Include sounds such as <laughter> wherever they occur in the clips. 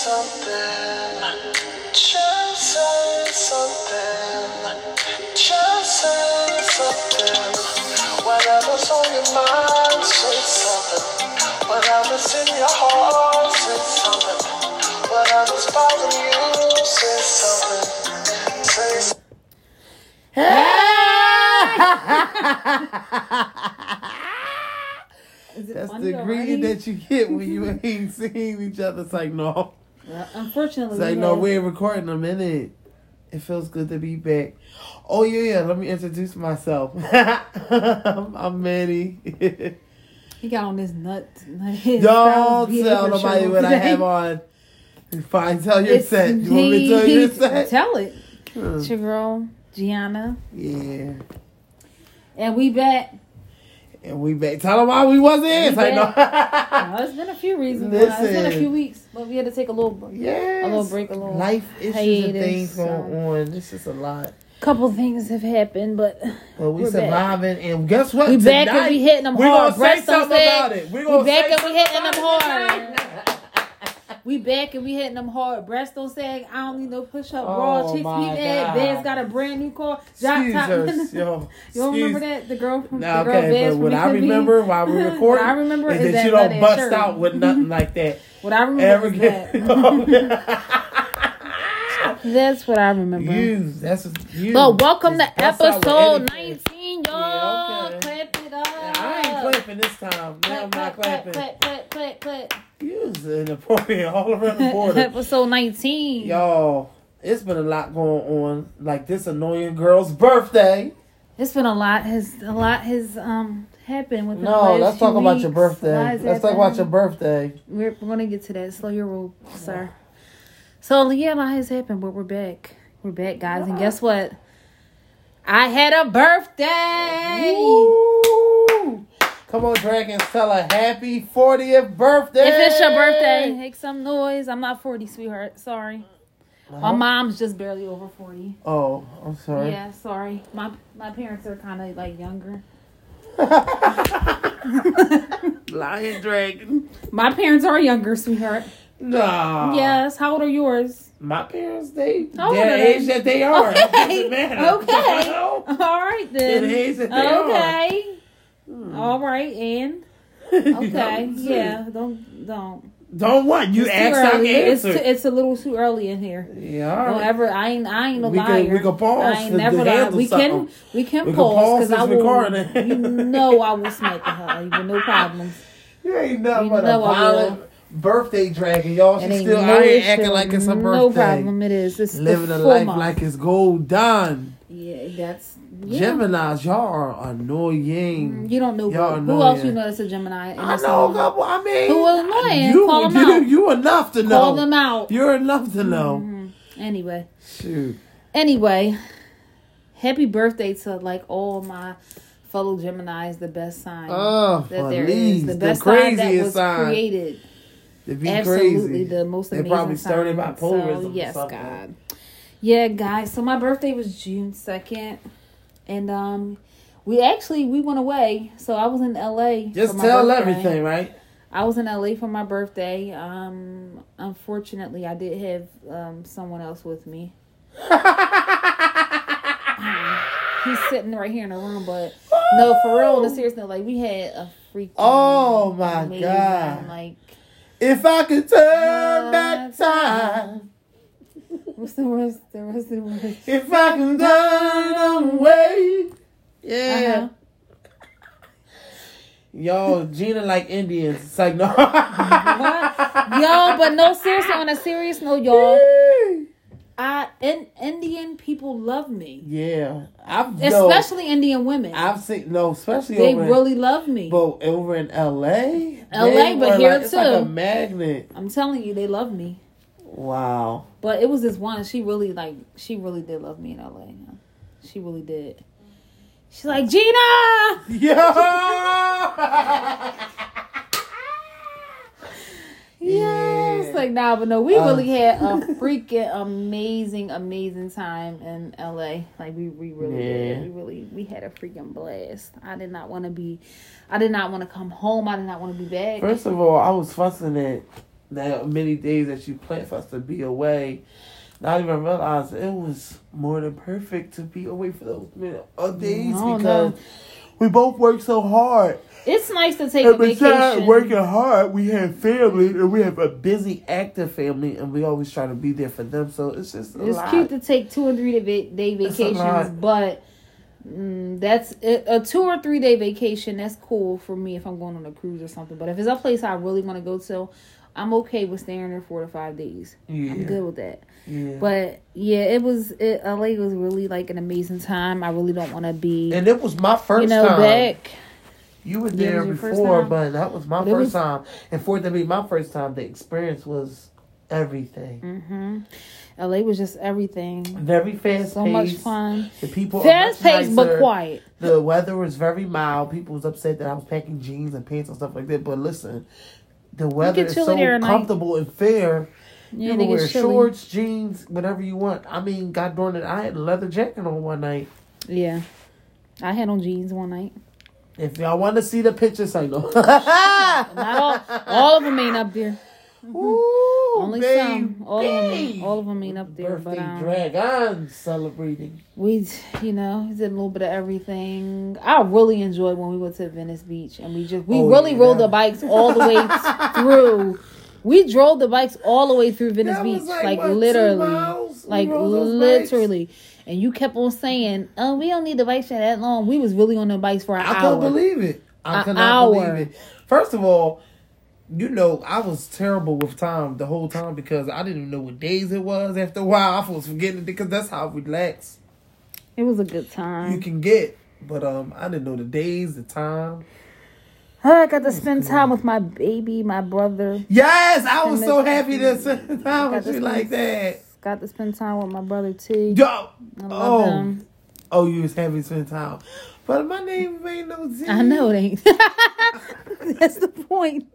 something. Just say something. Just say something. Whatever's on your mind, say something. Whatever's in your heart, say something. Whatever's bothering you, say something. Say something. That's the greeting that you get when you ain't seeing each other. It's like, no. Well, unfortunately, It's like, we no, we ain't recording a minute. It feels good to be back. Oh, yeah, yeah. Let me introduce myself. I'm, <laughs> I'm Manny. he got on his nut. <laughs> His Don't tell nobody show what I have <laughs> on. Fine, tell your It's set. You want me to tell your set? Tell it. Hmm. It's your girl Gianna, Yeah. and we back. And we back. Tell them why we wasn't in. It's like, no. Well, it's been a few reasons. why. It's been a few weeks, but we had to take a little, break. yes. a little break, a little Life issues and hiatus, things going so- on. This is a lot. couple things have happened, but But we We're back. surviving, and guess what? we back Tonight, and we hitting them hard. we hard. gonna say something about it. We We gonna back say and we hitting them hard. We back and we hitting them hard. Breast don't sag. I don't need no push up. Oh, Raw chicks that. God. Vez got a brand new car. Drop top. <laughs> Yo. You don't remember that? The girl from Nah, the girl okay, Vez but what I remember while we <laughs> recording I remember is, is that, that you don't bust shirt. out with nothing like that. <laughs> What I remember Ever that. Oh, that's what I remember. you? That's you. But welcome Just to bust out with episode 19, y'all. Yeah, okay. Clap it up. I ain't clapping this time. Now I'm not clapping. clap, clap, clap, clap. You inappropriate <laughs> all around the border. <laughs> episode 19. Y'all, it's been a lot going on. Like this annoying girl's birthday. It's been a lot. Has a lot has um happened the No, let's talk about your birthday. Let's talk about your birthday. We're, we're gonna get to that. Slow your roll, sir. So yeah, a lot has happened, but we're back. We're back, guys, and guess what? I had a birthday. Woo! Come on, Dragons, tell a happy 40th birthday. If it's your birthday, make some noise. I'm not 40, sweetheart. Sorry. My Uh-huh. mom's just barely over 40. Oh, I'm sorry. Yeah, sorry. My my parents are kind of like younger. <laughs> Lion Dragon. My parents are younger, sweetheart. Nah. Yes. How old are yours? My parents, they, How old their <laughs> age that they are. Okay. Okay. All right then. It is that they are. okay. Hmm. All right, and You know what okay, yeah. Don't don't. Don't what? You It's asked, I It's, too, it's a little too early in here. yeah, Don't ever. I ain't. I ain't no We can- liar. we can pause I ain't never. We something. can. We can We can pause because I will. recording. You know I will smack the hell out of you with no problems. <laughs> You ain't nothing You but a know I violent birthday dragon, y'all. She It ain't still no out here acting like it's her birthday. No problem. It is. It's Living a life like it's gold done. Yeah, that's. Yeah. Gemini's, y'all are annoying. You don't know. Y'all Who else you know that's a Gemini? in I know a couple. I mean, Who was annoying? You, Call 'em you, out. you enough to know. Call them out. You're enough to know. Mhm. Anyway. Shoot. Anyway, happy birthday to like all my fellow Geminis, the best sign Oh, that there is, the the best sign that was sign. created. To be Absolutely, crazy. the most They amazing. probably started by bipolarism So, yes. God. Yeah, guys. So my birthday was June second, and um, we actually we went away. So I was in L.A. Just tell birthday. everything, right? I was in LA for my birthday. Um, unfortunately, I did have um, someone else with me. <laughs> He's sitting right here in the room, but no, for real, on a serious note, like we had a freaking Oh, my amazing, God. Like If I could turn back time, what's the worst? The rest of the worst. if I can turn away. Yeah. Uh-huh. Yo, Gina like Indians. It's like no. What? Yo, but no, seriously, on a serious note, y'all, I in, Indian people love me, Yeah, I've no, especially Indian women. I've seen no, especially they really love me. but over in L.A. LA, but here like, it's like a magnet. I'm telling you, they love me. Wow. But it was this one. She really like. She really did love me in LA. She really did. She's like Gina. Yeah. Yeah, it's Yeah. like nah, but no, we really um. had a <laughs> freaking amazing, amazing time in LA. Like we, we really Yeah. did. We really, we had a freaking blast. I did not want to be, I did not want to come home. I did not want to be back. First of all, I was fussing at that many days that you planned for us to be away, not even realize it was more than perfect to be away for those minute uh, days because we both worked so hard. It's nice to take a And besides vacation. working hard, we have family and we have a busy, active family, and we always try to be there for them. So it's just a It's lot. cute to take two or three day, a vacations, but mm, that's a two or three day vacation. That's cool for me if I'm going on a cruise or something. But if it's a place I really want to go to, I'm okay with staying there four to five days. yeah, I'm good with that. yeah. But yeah, it was it, LA was really like an amazing time. I really don't want to be and it was my first you know time. back. You were there was before, but that was my But first was- time. And for it to be my first time, the experience was everything. hmm LA was just everything. Very fast So paced. much fun. The people Fast paced but quiet. The weather was very mild. People was upset that I was packing jeans and pants and stuff like that. But listen, the weather is so there at night. comfortable and fair. Yeah, you can wear shorts, jeans, whatever you want. I mean, God darn it, I had a leather jacket on one night. Yeah. I had on jeans one night. If y'all want to see the pictures, I know. Not all, all of them ain't up there. <laughs> Ooh, Only baby. some. All of them, all of them ain't up there. Birthday But um, drag on celebrating. we, you know, did a little bit of everything. I really enjoyed when we went to Venice Beach and we just we Oh, really yeah. rode the bikes all the way <laughs> through. We drove the bikes all the way through Venice Beach, like, like, what, literally? Like those bikes? literally. And you kept on saying, "Oh, we don't need the bikes for that long." We was really on the bikes for an I hour. I couldn't believe it. I An could not hour. believe it. First of all, you know, I was terrible with time the whole time because I didn't even know what days it was. After a while, I was forgetting it because that's how I relaxed It was a good time. you can get. But um, I didn't know the days, the time. I got to spend time with my baby, my brother. Yes, I was so happy to spend time with you like that. Got to spend time with my brother T. Yo, oh, him. oh, you was happy to spend time, but my name ain't no Z. I know it ain't. <laughs> That's the point.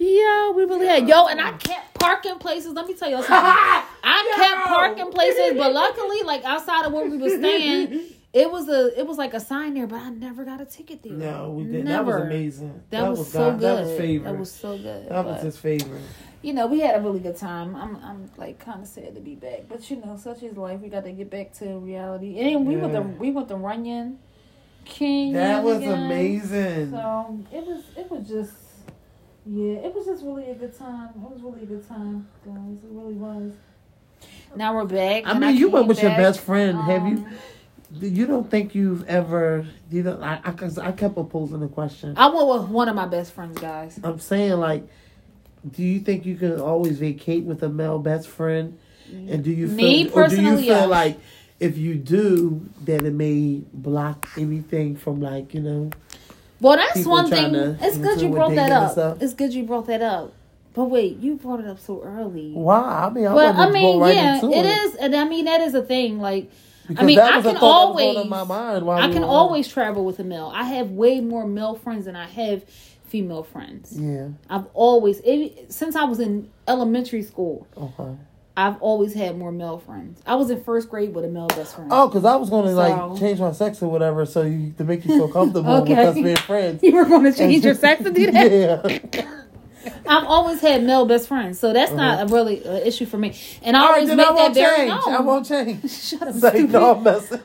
Yo, we really had yo, and I kept parking places. Let me tell you something. <laughs> I kept parking places, but luckily, like outside of where we were staying, it was a it was like a sign there, but I never got a ticket there. No, we didn't. Never. That was amazing. That, was, so God- good. That was favorite. That was so good. That was his favorite. you know, we had a really good time. I'm I'm like kind of sad to be back, but you know, such is life. We got to get back to reality. And we went to we went to Runyon King. That was again. amazing. So it was it was just yeah, it was just really a good time. It was really a good time, guys. It really was. Now we're back. I and mean, you went came with your best friend. Have you? Um, You don't think you've ever? You don't. I, I, cause I kept on posing the question. I went with one of my best friends, guys. I'm saying, like, do you think you can always vacate with a male best friend? And do you feel, Me or do you personally, feel yeah. like if you do, then it may block anything from like you know? Well, that's one thing. to It's good you brought that up. It's good you brought that up. But wait, you brought it up so early. Why? I mean, I But I mean, right yeah, into it is, and I mean that is a thing. Like, Because mean, I was a can always- in my mind while I we can were on. always travel with a male. I have way more male friends than I have female friends. Yeah. I've always, it, since I was in elementary school, Okay. I've always had more male friends. I was in first grade with a male best friend. Oh, because I was going to So- like change my sex or whatever, so you to make you feel comfortable Okay. <laughs> with us being friends. <laughs> You were going to change your sex to do that? <laughs> yeah. <laughs> I've always had male best friends, so that's not a really uh, issue for me. And I. All right, always then make I that very change. known. I won't change. <laughs> Shut up, stupid. no,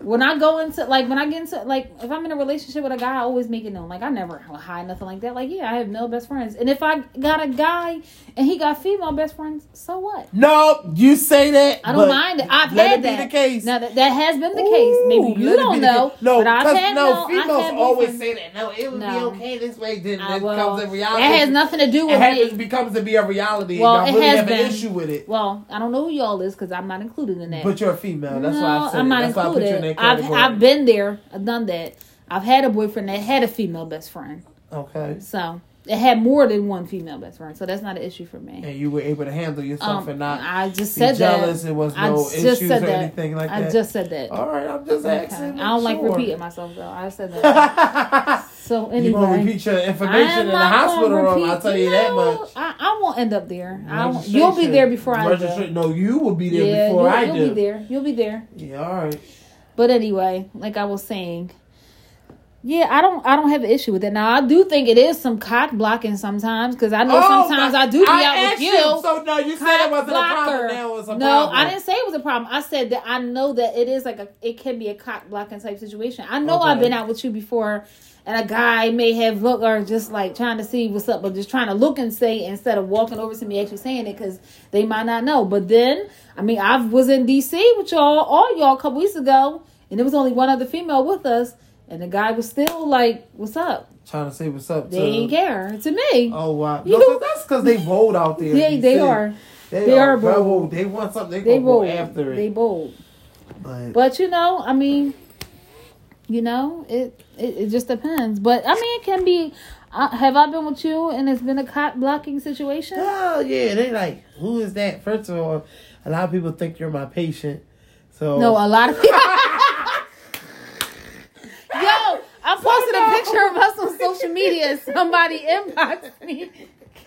when I go into like when I get into like if I'm in a relationship with a guy, I always make it known. Like I never hide nothing like that. Like yeah, I have male best friends, and if I got a guy and he got female best friends, so what? No, you say that. I don't mind it. I've let had it be that. the case. Now that, that has been the Ooh, case. Maybe you don't know. No, but I've had no, females always say that. No, it would be okay this way. Then it well, becomes a reality. That has nothing to do with happens, me. becomes to be a reality. Well, and it y'all really has have an been. issue with it. Well, I don't know who y'all is because I'm not included in that. But you're a female. That's why I said I'm not That's why I put you in included. that I've. I've been there. I've done that. I've had a boyfriend that had a female best friend. Okay. So it had more than one female best friend. So that's not an issue for me. And you were able to handle yourself Um, and not I just be said jealous. that. It was I no just issues said or that. anything like I that. just said that. All right, I'm just Okay. asking. I don't like repeating myself though. I said that. <laughs> so You gonna repeat your information in the hospital room? I'll tell you that know, much. I, I won't end up there. I won't, you'll be there before I do. No, you will be there Yeah, before you'll, I you'll do. be there. You'll be there. Yeah, all right. But anyway, like I was saying, Yeah, I don't. I don't have an issue with it. Now, I do think it is some cock blocking sometimes because I know oh, sometimes I do be Oh, I out with you. you, So no, you said it wasn't a problem. Was a no, problem. I didn't say it was a problem. I said that I know that it is like a. It can be a cock blocking type situation. I know I've been out with you before, and a guy may have looked or just like trying to see what's up, but just trying to look and say instead of walking over to me actually saying it because they might not know. But then, I mean, I was in DC with y'all, all y'all, a couple weeks ago, and there was only one other female with us. And the guy was still like, "What's up?" Trying to say what's up. They to, ain't care to me. Oh wow! You- No, 'cause that's because they bold out there. yeah, they are. They, They are, are bold. bold. They want something. They, They bold. after it. They bold. but, But you know, I mean, you know, it it, it just depends. But I mean, it can be. Uh, have I been with you and it's been a cop blocking situation? Oh yeah, they like who is that? First of all, a lot of people think you're my patient. So No, a lot of people. <laughs> Yo, I posted a picture of us on social media and somebody inboxed me.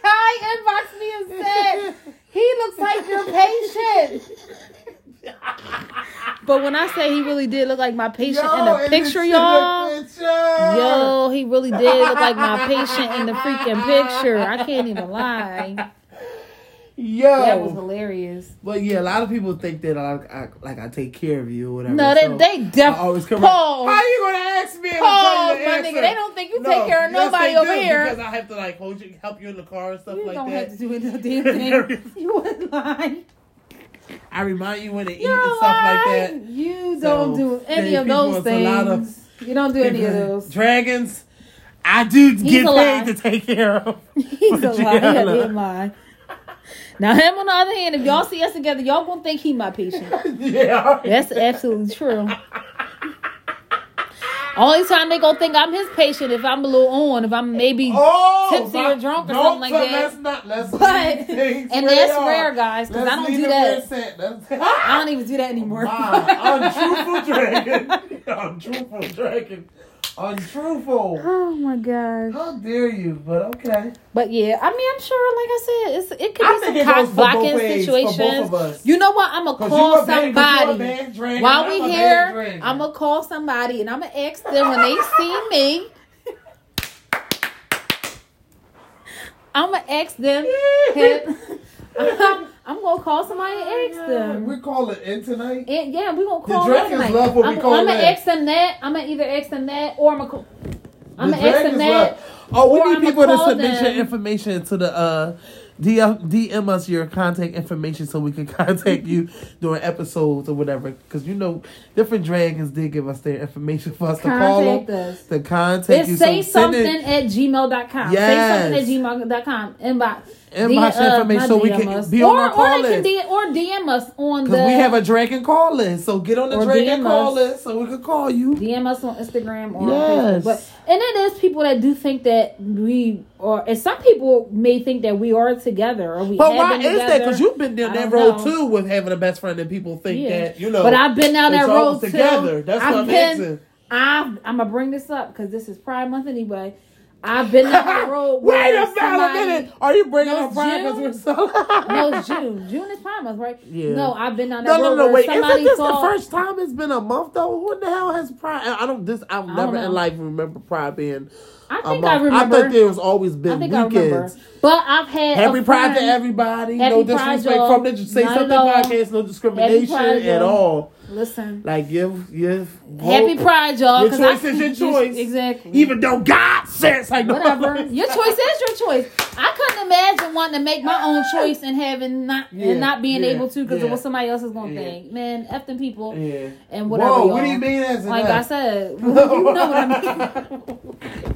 Kai inboxed me and said, he looks like your patient. But when I say he really did look like my patient in the picture, y'all. picture. Yo, he really did look like my patient in the freaking picture. I can't even lie. Yo, That was hilarious. But yeah, a lot of people think that I, I like I take care of you or whatever. No, they so they I always definitely come Paul. How are you gonna ask me? Paul, you my answer? nigga, they don't think you No, take care of nobody they over here. because I have to like hold you, help you in the car and stuff You like don't that. have to do any damn <laughs> thing. you wouldn't lie. I remind you when to eat You're and stuff like that. You don't do any of people, those lot of- things. you don't do any of those. Dragons, I do get a lie. paid to take care of. <laughs> He's a lie. He lie. Now him on the other hand, if y'all see us together, y'all gonna think he my patient. <laughs> yeah. That's absolutely true. Only time they gonna think I'm his patient if I'm a little on, if I'm maybe Oh, tipsy or drunk or something like that. Let's not. Let's But and that's are. rare, guys, because I don't do that. where it's at. That's- <laughs> I don't even do that anymore. Untruthful dragon. <laughs> untruthful dragon. Untruthful. oh my god. How dare you? But okay. But yeah, I mean, I'm sure, like I said, it's it could be some cock blocking both ways, for both situations. You know what? I'm gonna call you a bad- 'cause you a somebody while we here. I'm gonna call somebody and I'm gonna ask them when they see me. I'm gonna ask them. I'm, <laughs> I'm gonna call somebody and ask them. We call it in tonight. And yeah, we gonna call them tonight. love what we I'm, call I'm gonna ask them that. I'm gonna either ask them that or I'm gonna. Call, I'm The gonna ask them that. love- Oh, we need people to submit your information to the uh, DM, DM us your contact information so we can <laughs> contact you during episodes or whatever. Because you know, different dragons did give us their information for us to call Contact them. us. To contact you. say so something it- at gmail.com. Yes. Say something at gmail.com. Inbox. Inbox uh, information so we can us. be on or, our call or they can list. D- or DM us on the. We have a dragon call list. So get on the dragon DM call list so we can call you. DM us on Instagram or Yes. But and it is people that do think that we or and some people may think that we are together or we But why is that? Because you've been down that road know. too with having a best friend and people think Yeah. that, you know. But I've been down that road too. together. That's what I've I'm been, asking. I've, I'm gonna bring this up because this is Pride Month anyway. I've been down the <laughs> road. Wait a minute, somebody- a minute. Are you bringing No, up Brian because June. we're so No, it's June. June is Pride Month, right? Yeah. No, I've been No, that no, road no, where wait. Isn't this the first time it's been a month though? What the hell has Pride? I don't. This I've never in life remember Pride being. I think. I remember. I think there's always I been think I weekends. remember. But I've had Happy Pride to everybody. Happy no disrespect from the Say Something all. podcast. No discrimination at y'all. Listen. Like give give Happy Pride, y'all. Your choice I- is your choice. exactly. Even though God says like Whatever. <laughs> Your choice is your choice. I couldn't imagine wanting to make my own choice and having not Yeah, and not being yeah, able to because yeah. of what somebody else is gonna Yeah. think. Man, F them people Yeah. and whatever. Whoa, what do you mean as Like I that? said, <laughs> you know what I mean. <laughs>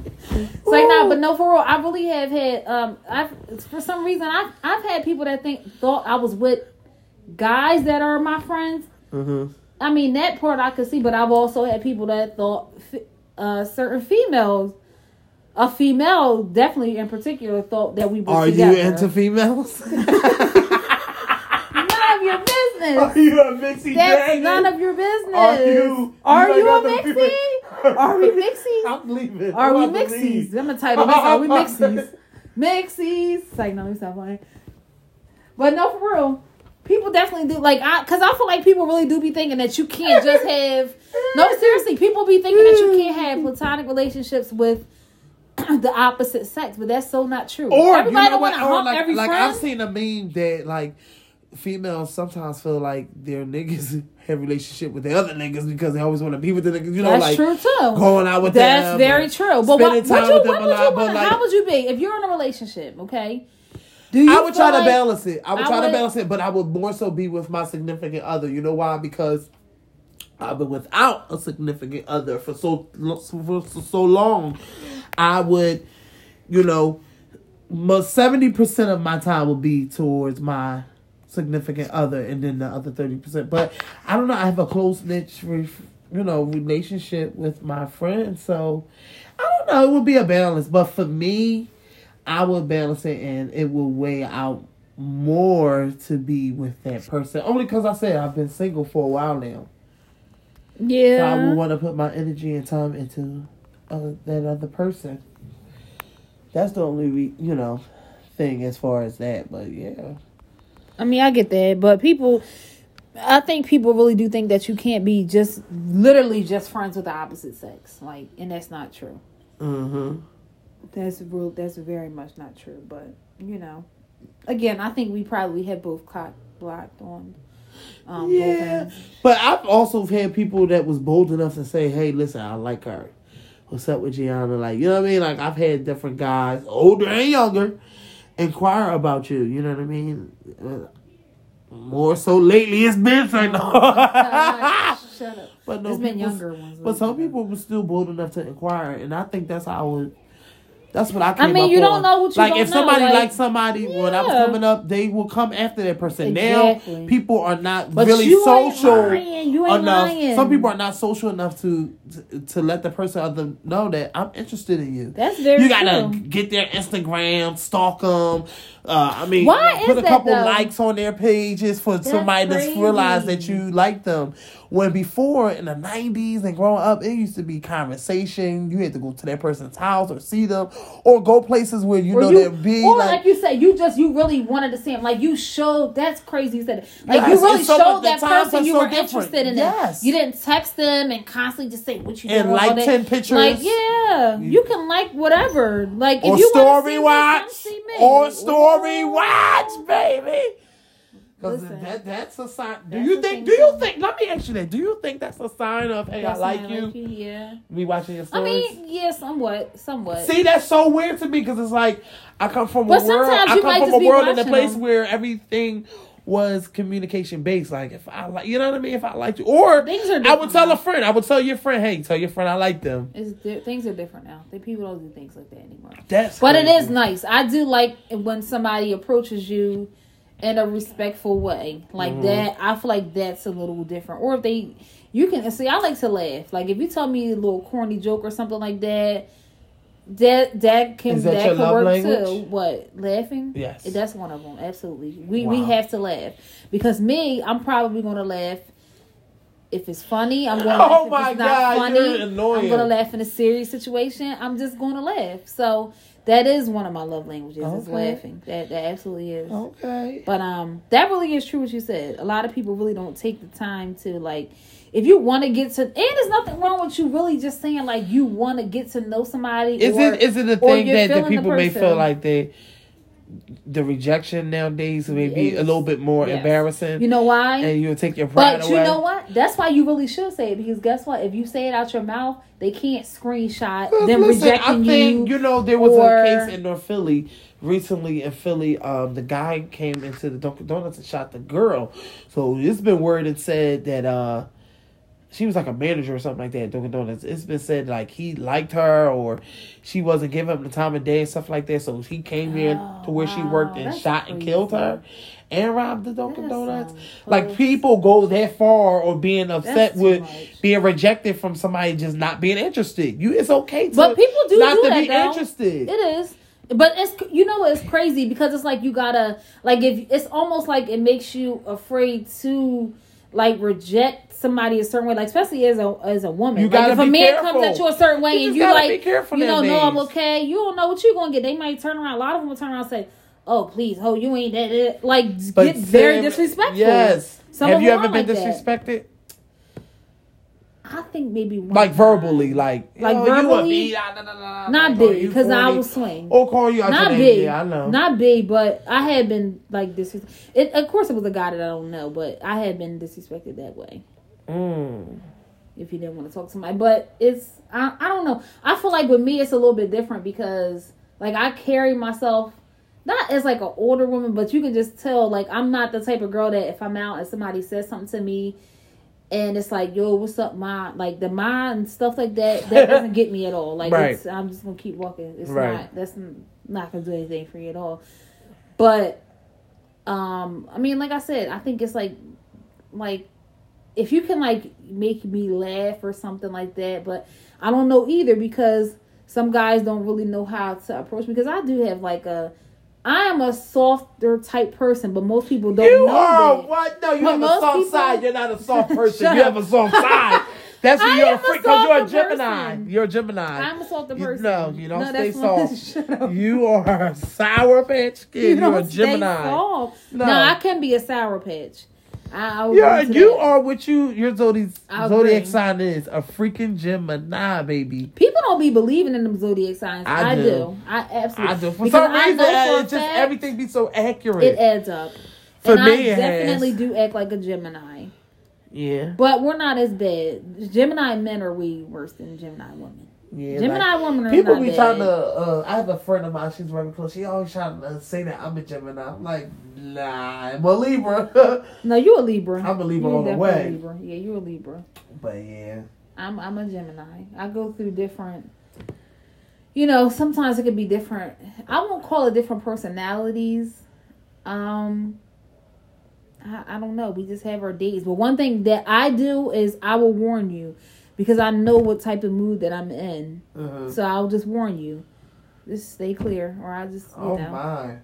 It's like nah, but no, for real, I really have had. Um, I've for some reason I've I've had people that think thought I was with guys that are my friends. Mhm. I mean that part I could see, but I've also had people that thought uh, certain females, a female definitely in particular, thought that we were Are together. you into females? <laughs> None of your business. Are you a mixie That's dragon? none of your business. Are you- Are you you, a mixie? <laughs> Are we mixies? I'm leaving. Are I'm we mixies? I'm gonna title this. Are we mixies? <laughs> Mixies. It's like no, we stop playing. But no, for real. people definitely do like I because I feel like people really do be thinking that you can't just have no seriously people be thinking that you can't have <laughs> platonic relationships with <clears throat> the opposite sex, but that's so not true. Or Everybody you know what? Or like, like. I've seen a meme that like females sometimes feel like their niggas have relationship with the other niggas because they always want to be with the niggas. You know, That's like true too. going out with That's them. very true. But what, what you, with them what would you wanna- like- how would you be if you're in a relationship? Okay, do you? I would try to balance it. I would I try would- to balance it, but I would more so be with my significant other. You know why? Because I've been without a significant other for so for so long. I would, you know, most seventy percent of my time would be towards my significant other, and then the other thirty percent. But I don't know. I have a close knit, you know, relationship with my friends, so I don't know. It would be a balance, but for me. I would balance it and it will weigh out more to be with that person. Only because I said I've been single for a while now. Yeah. So I would want to put my energy and time into uh, that other person. That's the only, re- you know, thing as far as that. But yeah. I mean I get that, but people. I think people really do think that you can't be just literally just friends with the opposite sex, like, and that's not true. Mm-hmm. That's real. That's very much not true. But you know, again, I think we probably had both cock blocked on. Um, Yeah. But I've also had people that was bold enough to say, hey, listen, I like her. What's up with Gianna? Like, you know what I mean? Like, I've had different guys, older and younger, inquire about you. You know what I mean? Uh, more so lately, it's been. Shut up. <laughs> but no, There's been younger ones. But some people were still bold enough to inquire, and I think that's how I would. That's what I came mean, up you don't on. know what you like don't if somebody like- somebody when I was coming up, they will come after that person. Exactly. Now people are not But really social lying. You ain't enough. lying. Some people are not social enough to, to to let the person other know that I'm interested in you. That's very You gotta true. get their Instagram, stalk them. Uh, I mean, Why put a couple though? likes on their pages for somebody to crazy. realize that you like them. When before in the '90s and growing up, it used to be conversation. You had to go to that person's house or see them, or go places where you Or know you- they're big. or like, like, you said, you just you really wanted to see them. Like you showed. That's crazy. You said. Like Yes, you really so showed that person you so were different. interested in. Yes. Them. You didn't text them and constantly just say what you And doing, like 10 pictures. Like yeah, you can like whatever. Like or if you story watch, see me. or story Watch, baby. Because that, that's a sign. Do That's you think? Do you think? Let me ask you that. Do you think that's a sign of hey, That's I like not you? Yeah. Me watching your stories. I mean, yeah, somewhat, somewhat. See, that's so weird to me because it's like I come from But a world. I come from a world in a place them. where everything was communication based. Like if I like, you know what I mean. If I liked you, or Things are I would tell now. a friend. I would tell your friend, hey, tell your friend I like them. It's di- things are different now. The people don't do things like that anymore. That's But it crazy. is nice. I do like when somebody approaches you in a respectful way like Mm-hmm. that. I feel like that's a little different. Or if they, you can see. I like to laugh. Like if you tell me a little corny joke or something like that, that that can Is that that, can love work language? too. What laughing? Yes. that's one of them. Absolutely. We we have to laugh because me, I'm probably gonna laugh. If it's funny, I'm gonna <laughs> Oh laugh. If my it's not God, funny, you're annoying. I'm gonna laugh in a serious situation. I'm just gonna laugh. So that is one of my love languages. Is laughing. That that absolutely is. Okay. But um, that really is true what you said. A lot of people really don't take the time to like. If you want to get to, and there's nothing wrong with you really just saying like you want to get to know somebody. Is or, it is it a or thing that the feeling the people may feel like they the rejection nowadays may be a little bit more Yes. embarrassing, You know why? and you'll take your pride But away. you know what? That's why you really should say it because guess what? If you say it out your mouth, they can't screenshot But them listen, rejecting I think you. you know there was or- a case in North Philly recently in Philly. Um, the guy came into the Dunkin' Donuts and shot the girl. So it's been worded and said that uh, she was like a manager or something like that at Dunkin' Donuts. It's been said like he liked her or she wasn't giving him the time of day and stuff like that. So he came in Oh, to where she oh, worked and that's shot and killed her. And robbed the Dunkin' Donuts. Like people go that far or being upset That's with being rejected from somebody just not being interested. You, it's okay to But people do not do to that be though. interested. It is. But it's you know it's crazy because it's like you gotta like if it's almost like it makes you afraid to like reject somebody a certain way like especially as a as a woman You like gotta if a man careful. comes at you a certain way You and you like you don't know I'm okay you don't know what you're gonna get they might turn around a lot of them will turn around and say oh please, oh you ain't that, that. like But get very disrespectful. Yes. Some Have of you ever been like that. Disrespected? I think maybe one Like verbally, like Like "Yo, you a verbally? Nah, nah, nah, nah, Not big because I corny." will swing. Or call you out not big, Yeah, I know. not big, but I had been like this. It, of course, it was a guy that I don't know, but I had been disrespected that way. Mm. If you didn't want to talk to somebody, but it's I, I don't know. I feel like with me, it's a little bit different because like I carry myself not as like an older woman, but you can just tell like I'm not the type of girl that if I'm out and somebody says something to me. And it's like, yo, what's up, ma? Like the ma and stuff like that. That doesn't get me at all. Like, Right. it's, I'm just gonna keep walking. It's Right. not. That's not gonna do anything for you at all. But, um, I mean, like I said, I think it's like, like, if you can like make me laugh or something like that. But I don't know either because some guys don't really know how to approach me because I do have like a. I am a softer type person, but most people don't You know are that. what? No, you But have a soft people- side. You're not a soft <laughs> person. You have a soft side. That's <laughs> when you're a freak because you're a Gemini. person. You're a Gemini. I'm a softer You- person. no, you don't No, stay soft. <laughs> You are a sour patch kid. You You are a Gemini. soft. No. No. I can be a sour patch. I, I Yeah, you that. are what you your zodiac zodiac sign is a freaking Gemini, baby. People don't be believing in them zodiac signs. I I, do. do. I absolutely. I do. For Because some I reason, know uh, for it just fact everything be so accurate. It adds up. For and me, I it definitely has. do act like a Gemini. yeah, But we're not as bad. Gemini men are way worse than Gemini women. Yeah. Gemini like, women are people be bad. trying to. Uh, I have a friend of mine. She's very close. She always trying to say that I'm a Gemini. I'm like, nah, I'm a Libra. <laughs> No, you a Libra. I'm a Libra You all the way. Libra. Yeah, you a Libra. but yeah, I'm I'm a Gemini. I go through different. You know, sometimes it could be different. I won't call it different personalities. Um, I, I don't know. We just have our days. But one thing that I do is I will warn you because I know what type of mood that I'm in. uh So I'll just warn you. Just stay clear, or I just you oh know my.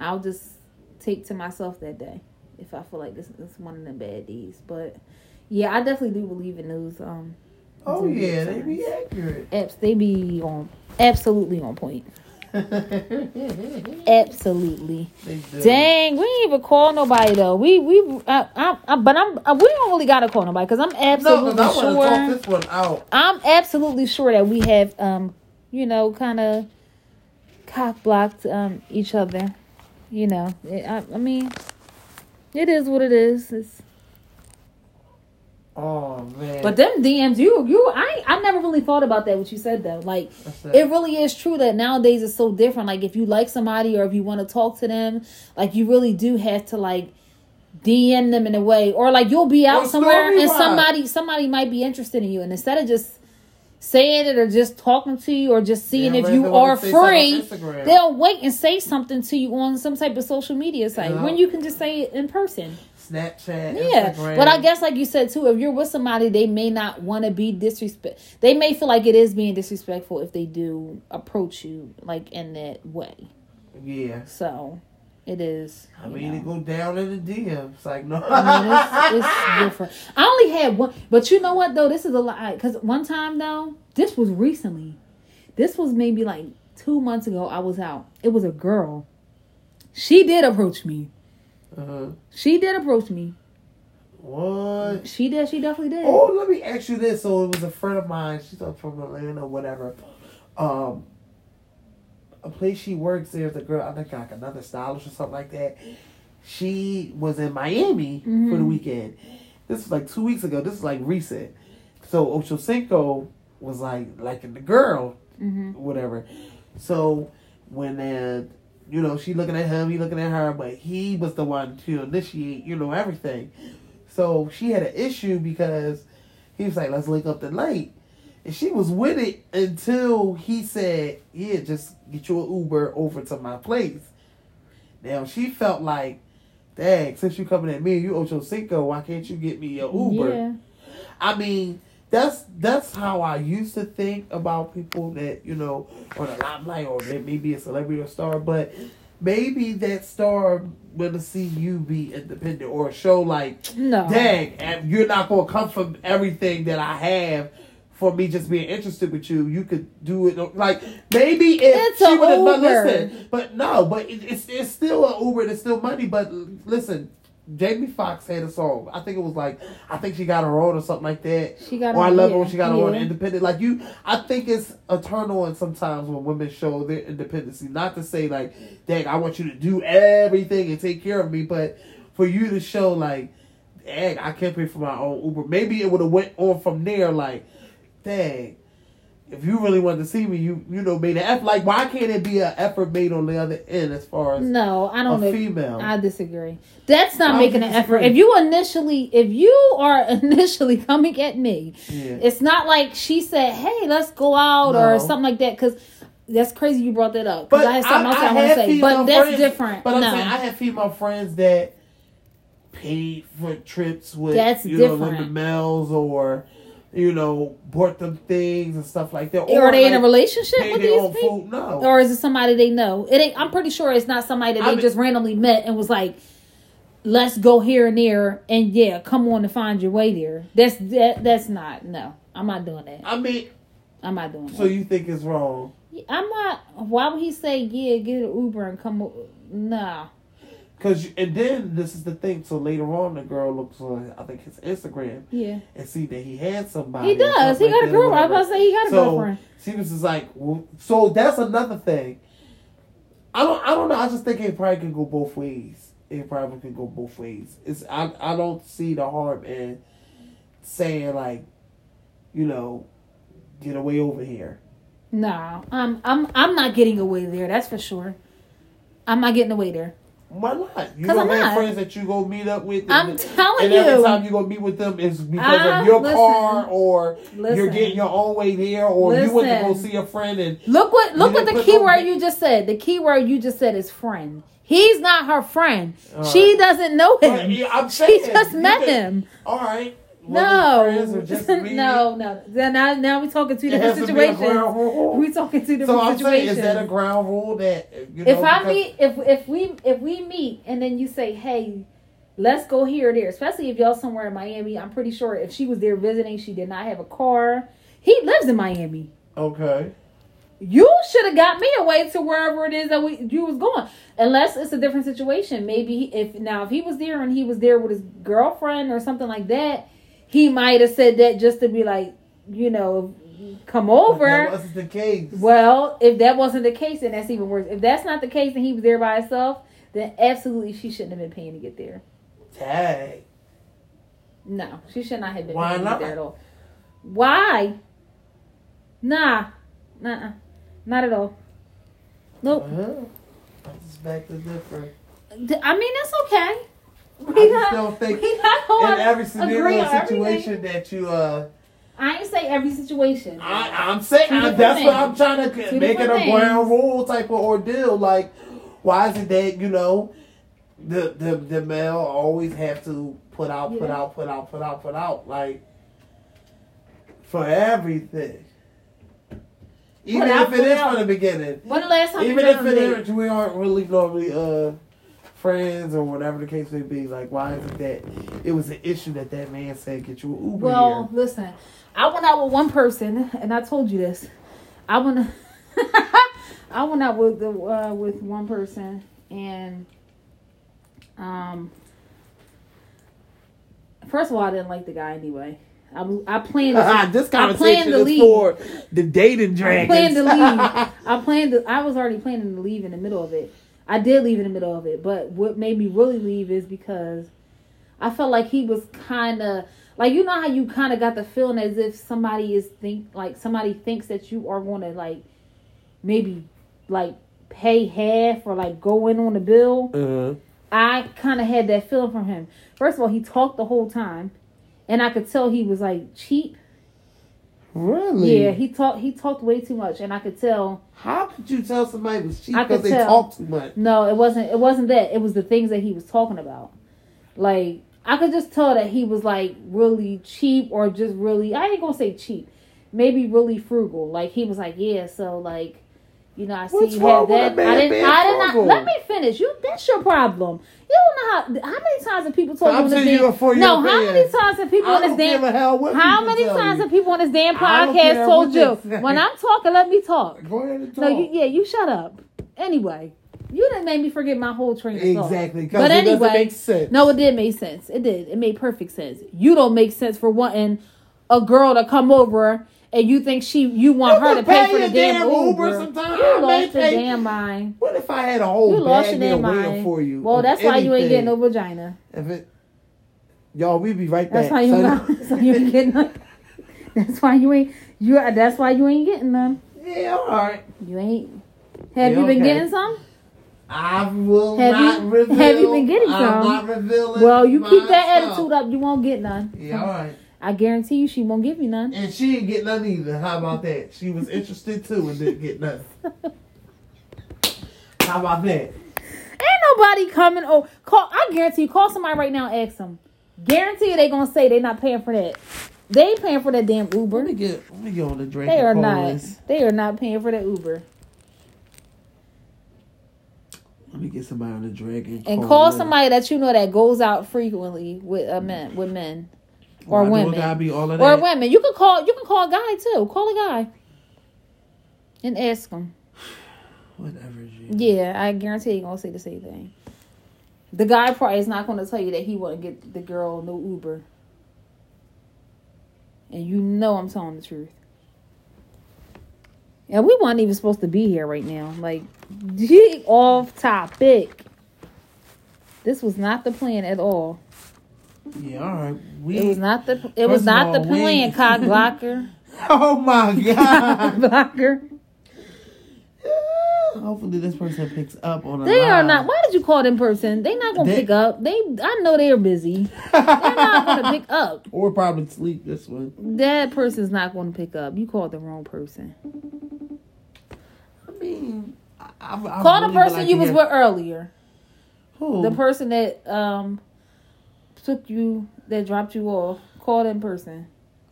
I'll just take to myself that day if I feel like this is one of the bad days. But yeah, I definitely do believe in those. Um, Oh yeah, they be accurate. apps they be on absolutely on point. <laughs> Absolutely. Dang, we ain't even call nobody though. We we I, I, I, but I'm uh, we don't really gotta call nobody because I'm absolutely because I want to sure. talk this one out. I'm absolutely sure that we have um you know kind of cock blocked um each other. You know, I, I mean, it is what it is. It's, Oh man. but them DMs, you you I I never really thought about that. What you said though, like it. really is true that nowadays it's so different. Like if you like somebody or if you want to talk to them, like you really do have to like DM them in a way, or like you'll be out somewhere and somebody somebody might be interested in you, and instead of just saying it or just talking to you or just seeing Yeah, if you are say something on free, they'll wait and say something to you on some type of social media site Yeah. when you can just say it in person. Snapchat, Yeah, Instagram. but I guess like you said too, if you're with somebody, they may not want to be disrespect. They may feel like it is being disrespectful if they do approach you like in that way. yeah. So it is. I mean, know. it go down in the DMs. Like no. I mean, it's, it's different. I only had one, but you know what though? This is a lot because one time though, this was recently. This was maybe like two months ago. I was out. It was a girl. She did approach me. Uh, She did approach me. what? She did. She definitely did. Oh, let me ask you this. So it was a friend of mine. She's up from Atlanta, whatever. Um, a place she works there's a girl. I think like another stylist or something like that. She was in Miami for the Mhm. weekend. This was like two weeks ago. This is like recent. So Ocho Cinco was like liking the girl, hmm whatever. So when uh, you know she looking at him, he looking at her, but he was the one to initiate, you know, everything. So she had an issue because he was like, "Let's link up the tonight," and she was with it until he said, "Yeah, just get you an Uber over to my place." Now she felt like, "Dang, since you coming at me, you Ocho Cinco, why can't you get me a Uber?" Yeah. I mean, that's that's how I used to think about people that you know on the limelight or they may be a celebrity or star, but maybe that star to see you be independent or a show like, No. dang, and you're not gonna come from everything that I have for me just being interested with you, you could do it like maybe if It's she a would have but Uber. listen, but no, but it, it's it's still an Uber, and it's still money. But listen, Jamie Foxx had a song. I think it was like I think she got her own or something like that. She got or I love yeah, her when she got her own independent. Like you, I think it's a turn on sometimes when women show their independency. Not to say like, dang, I want you to do everything and take care of me, but for you to show like, dang, I can't pay for my own Uber. Maybe it would have went on from there. Like, dang. If you really wanted to see me, you you know made an effort. Like, why can't it be an effort made on the other end as far as No, I don't a know. female? I disagree. That's not making an effort. If you initially, if you are <laughs> initially coming at me, Yeah. it's not like she said, "Hey, let's go out" or something like that. Because that's crazy you brought that up. Because But I had something else I, want to say. But that's friends- different. But I'm no, saying I have female friends that paid for trips with That's you know different. Linda Mel's or you know bought them things and stuff like that. Or are they in a relationship with these people? food? No. Or is it somebody they know? It ain't. I'm pretty sure it's not somebody that I they mean- just randomly met and was like, "Let's go here and there," and yeah, come on and find your way there. That's that. That's not. No, I'm not doing that. I mean, I'm not doing so that. you think it's wrong? I'm not. Why would he say, "Yeah, get an Uber and come"? o-" Nah. Cause and then this is the thing. So later on, the girl looks on I think his Instagram Yeah. and see that he had somebody. He does. He got a like that or girl. I was about to say he got a so girlfriend. she was just like, well, so that's another thing. I don't, I don't know. I just think it probably can go both ways. It probably can go both ways. It's, I, I don't see the harm in saying like, you know, get away over here. No, I'm. I'm. I'm not getting away there. That's for sure. I'm not getting away there. Why not? You I'm have not. friends that you go meet up with. I'm and, telling and every you. time you go meet with them is because Ah, of your listen. car or you're getting your own way there or you went to go see a friend and Look what. Look what the key word you just said. The key word you just said is friend. He's not her friend. All She right. doesn't know him. yeah, I'm she just met could- him. All right. No, Friends or just <laughs> meeting? no, no. Then now, now we're talking two different situations. We're talking two different So I'm saying, situations. is that a ground rule that you know? if I meet, if if we if we meet and then you say, hey, let's go here or there, especially if y'all somewhere in Miami, I'm pretty sure if she was there visiting, she did not have a car. He lives in Miami. okay, You should have got me away to wherever it is that we you was going. Unless it's a different situation. Maybe if now if he was there and he was there with his girlfriend or something like that, he might have said that just to be like, you know, come over. that wasn't the case. Well, if that wasn't the case, then that's even worse. If that's not the case and he was there by himself, then absolutely she shouldn't have been paying to get there. Dang. No, she should not have been Why paying to get there at all. Why? Nah, nah, not at all. Nope. Well, I just back to different. I mean, that's okay. We I just not- don't think we not in every scenario on everything. situation that you uh I ain't say every situation. I, I'm saying I, that's what. I'm trying to Two make it a ground rule type of ordeal. Like, why is it that you know the the the male always have to put out, put Yeah. out, put out, put out, put out, like for everything. Even if it put out. from the beginning, when the last time even if it is, we aren't really normally uh friends or whatever the case may be. Like, why is it that it was an issue that that man said get you an Uber Well, here? listen, I went out with one person, and I told you this. I went, <laughs> I went out with the uh, with one person, and um, first of all, I didn't like the guy anyway. I I planned. To, <laughs> this conversation to is leave. for the dating I planned to leave. <laughs> I planned to. I was already planning to leave in the middle of it. I did leave in the middle of it, but what made me really leave is because I felt like he was kind of like you know how you kind of got the feeling as if somebody is think like somebody thinks that you are going to like maybe like pay half or like go in on the bill. uh, I kind of had that feeling from him. First of all, he talked the whole time, and I could tell he was like cheap. Really? Yeah, he talked. He talked way too much, and I could tell. How could you tell somebody was cheap because they talked too much? No, it wasn't. It wasn't that. It was the things that he was talking about. Like I could just tell that he was like really cheap, or just really. I ain't gonna say cheap. Maybe really frugal. Like he was like, yeah. So like, You know, I see What's you have that. man I didn't. I did not. Let me finish. You. That's your problem. You don't know how. How many times have people told I'm you on this damn? you're for your no. How many times have people on this damn? give a hell what How many times you. have people on this damn podcast told you? When I'm talking, let me talk. Go ahead and talk. No, you, yeah, you shut up. Anyway, you didn't make me forget my whole train of thought. Exactly, But it anyway, make sense. no, it did make sense. It did. It made perfect sense. You don't make sense for wanting a girl to come over and you think she you want You her to pay pay for the damn damn Uber. Uber sometime. You I lost your pay- damn mind. What if I had a whole You lost your damn mind. for you? Well, that's why you ain't getting no vagina. If it, y'all, we be right That's back. why you So- <laughs> not, so you ain't getting none. That's why you ain't you. That's why you ain't getting none. yeah, all right. You ain't. Have Yeah, you been okay. getting some? I will Have not you- reveal. have you been getting I'm some? not revealing. Well, you keep that attitude up. You won't get none. Yeah, all right. I guarantee you, she won't give you none. And she didn't get none either. How about that? She was interested too and didn't get none. How about that? Ain't nobody coming. Oh, call. I guarantee you, call somebody right now. and Ask them. Guarantee you, they gonna say they not paying for that. They ain't paying for that damn Uber. Let me get let me get on the drink. They are and not. They are not paying for that Uber. Let me get somebody on the dragon. and, And call somebody that you know that goes out frequently with uh, men, with men, or Why women. Gotta be all of or women. You can call. You can call a guy too. Call a guy and ask him. <sighs> Whatever. G. Yeah, I guarantee he gonna say the same thing. The guy probably is not gonna tell you that he wouldn't get the girl no Uber. And you know I'm telling the truth. And we weren't even supposed to be here right now. Like, <laughs> off topic. This was not the plan at all. Yeah, all right. We. It was not the. It was not all, the we- plan. <laughs> Cock blocker, <laughs> Oh my <laughs> god. blocker. <sighs> Hopefully this person picks up on. a They are not. Why did you call them person? They not gonna They- pick up. They. I know they're busy. They're not gonna pick up. or probably sleep this one. That person's not going to pick up. You called the wrong person. I mean, I, I, I Call really the person like you was hear- with earlier. Who? The person that um took you that dropped you off. Call that person.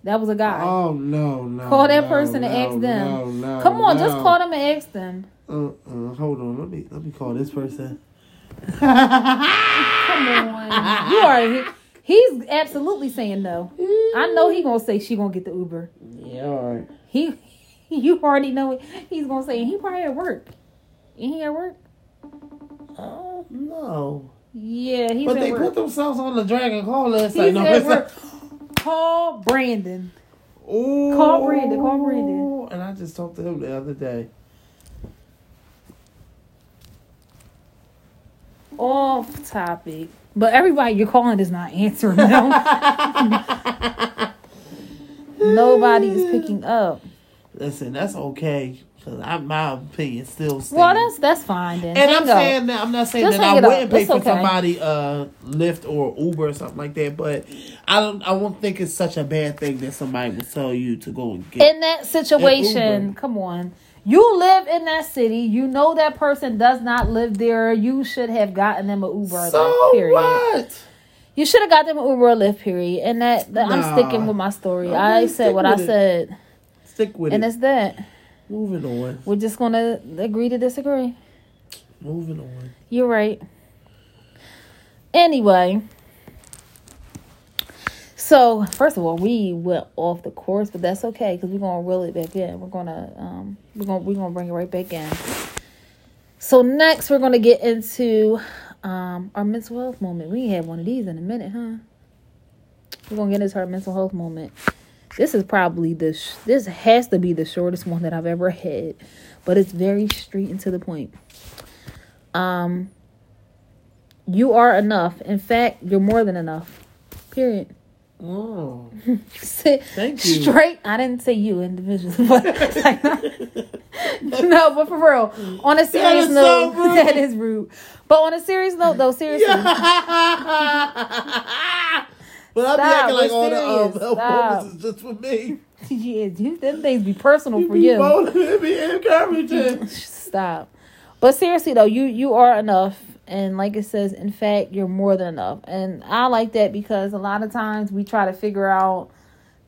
That was a guy. Oh no, no. call that no, person no, and ask them. No, no, Come on, just call them and ask them. Uh, uh, hold on. Let me let me call this person. Come on. you are. He's absolutely saying no. I know he gonna say she gonna get the Uber. Yeah, all right. He, you already know it. He's gonna say he probably at work. Ain't he at work? Oh no. Yeah, he's but they work. put themselves on the dragon call list. He's Like, no, at work. Call Brandon. Ooh. Call Brandon, call Brandon. And I just talked to him the other day. Off topic. But everybody you're calling is not answering them. <laughs> Nobody is picking up. Listen, that's okay. Cause I, my opinion still stands. Well, that's that's fine then. And Hang I'm up. saying that I'm not saying Just that I wouldn't pay It's for okay. somebody uh Lyft or Uber or something like that, but I don't I won't think it's such a bad thing that somebody will tell you to go and get in that situation, come on. You live in that city. You know that person does not live there. You should have gotten them an Uber. or So Lyft, period. what? You should have got them an Uber or Lyft. Period. And that, that I'm sticking with my story. I said what I it. said, Stick with and it. And it's that. Moving on. We're just gonna agree to disagree. Moving on. You're right. Anyway, so first of all, we went off the course, but that's okay because we're gonna reel it back in. We're gonna um, we're gonna we're gonna bring it right back in. So next, we're gonna get into um our mental health moment. We had one of these in a minute, huh? We're gonna get into our mental health moment. This is probably the sh- this has to be the shortest one that I've ever had, but it's very straight and to the point. Um, you are enough. In fact, you're more than enough. Period. Oh, <laughs> Thank you. Straight. I didn't say you individually, but <laughs> no, but for real. On a serious is note, <laughs> so that is rude. But on a serious note, though, seriously, but I'll be acting like all the um, Stop. moments is just for me. <laughs> yeah, you, them things be personal You for be you. motivating, be encouraging. <laughs> Stop. But seriously though, you you are enough, and like it says, in fact, you're more than enough. And I like that because a lot of times we try to figure out